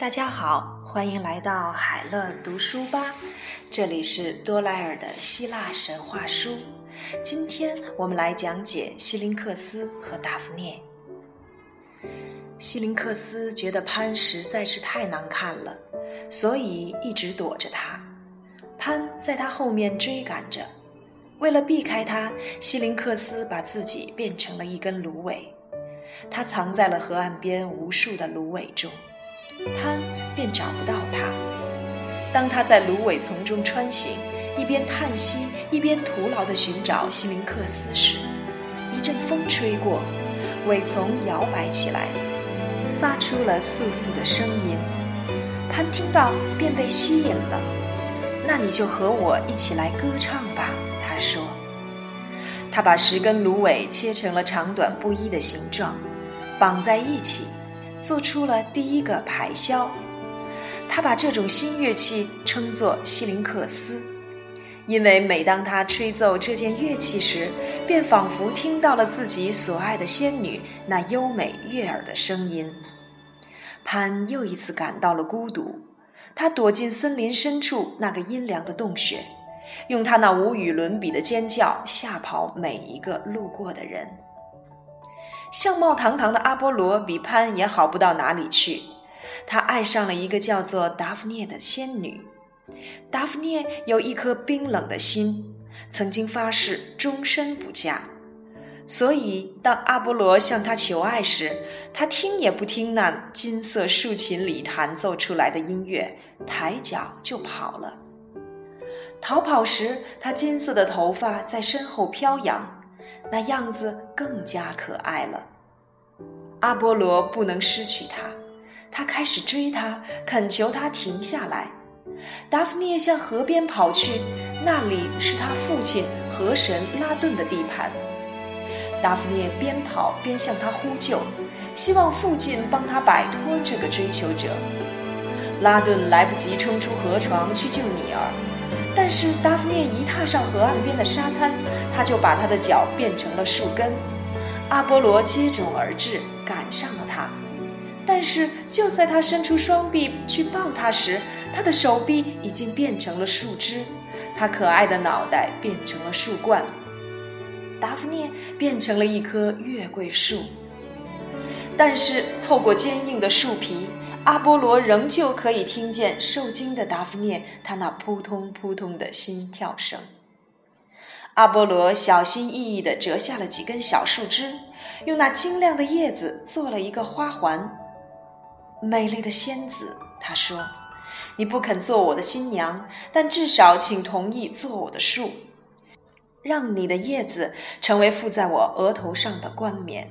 大家好，欢迎来到海乐读书吧，这里是多莱尔的希腊神话书。今天我们来讲解希林克斯和达芙涅。希林克斯觉得潘实在是太难看了，所以一直躲着他。潘在他后面追赶着，为了避开他，希林克斯把自己变成了一根芦苇，他藏在了河岸边无数的芦苇中。潘便找不到他。当他在芦苇丛中穿行，一边叹息一边徒劳地寻找希林克斯时，一阵风吹过，苇丛摇摆起来，发出了簌簌的声音。潘听到，便被吸引了。那你就和我一起来歌唱吧，他说。他把十根芦苇切成了长短不一的形状，绑在一起。做出了第一个排箫，他把这种新乐器称作西林克斯，因为每当他吹奏这件乐器时，便仿佛听到了自己所爱的仙女那优美悦耳的声音。潘又一次感到了孤独，他躲进森林深处那个阴凉的洞穴，用他那无与伦比的尖叫吓跑每一个路过的人。相貌堂堂的阿波罗比潘也好不到哪里去，他爱上了一个叫做达芙涅的仙女。达芙涅有一颗冰冷的心，曾经发誓终身不嫁，所以当阿波罗向她求爱时，她听也不听那金色竖琴里弹奏出来的音乐，抬脚就跑了。逃跑时，她金色的头发在身后飘扬。那样子更加可爱了。阿波罗不能失去她，他开始追她，恳求她停下来。达芙涅向河边跑去，那里是他父亲河神拉顿的地盘。达芙涅边跑边向他呼救，希望父亲帮他摆脱这个追求者。拉顿来不及冲出河床去救女儿。但是达芙涅一踏上河岸边的沙滩，他就把他的脚变成了树根。阿波罗接踵而至，赶上了他。但是就在他伸出双臂去抱他时，他的手臂已经变成了树枝，他可爱的脑袋变成了树冠，达芙涅变成了一棵月桂树。但是透过坚硬的树皮。阿波罗仍旧可以听见受惊的达芙涅他那扑通扑通的心跳声。阿波罗小心翼翼地折下了几根小树枝，用那晶亮的叶子做了一个花环。美丽的仙子，他说：“你不肯做我的新娘，但至少请同意做我的树，让你的叶子成为附在我额头上的冠冕。”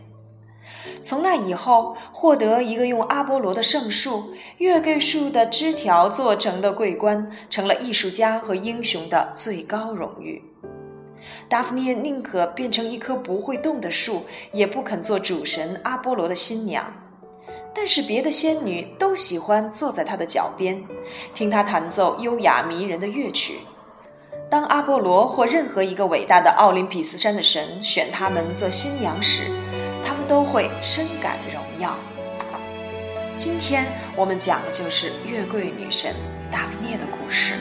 从那以后，获得一个用阿波罗的圣树月桂树的枝条做成的桂冠，成了艺术家和英雄的最高荣誉。达芙妮宁可变成一棵不会动的树，也不肯做主神阿波罗的新娘。但是别的仙女都喜欢坐在他的脚边，听他弹奏优雅迷人的乐曲。当阿波罗或任何一个伟大的奥林匹斯山的神选他们做新娘时，都会深感荣耀。今天我们讲的就是月桂女神达芙妮的故事。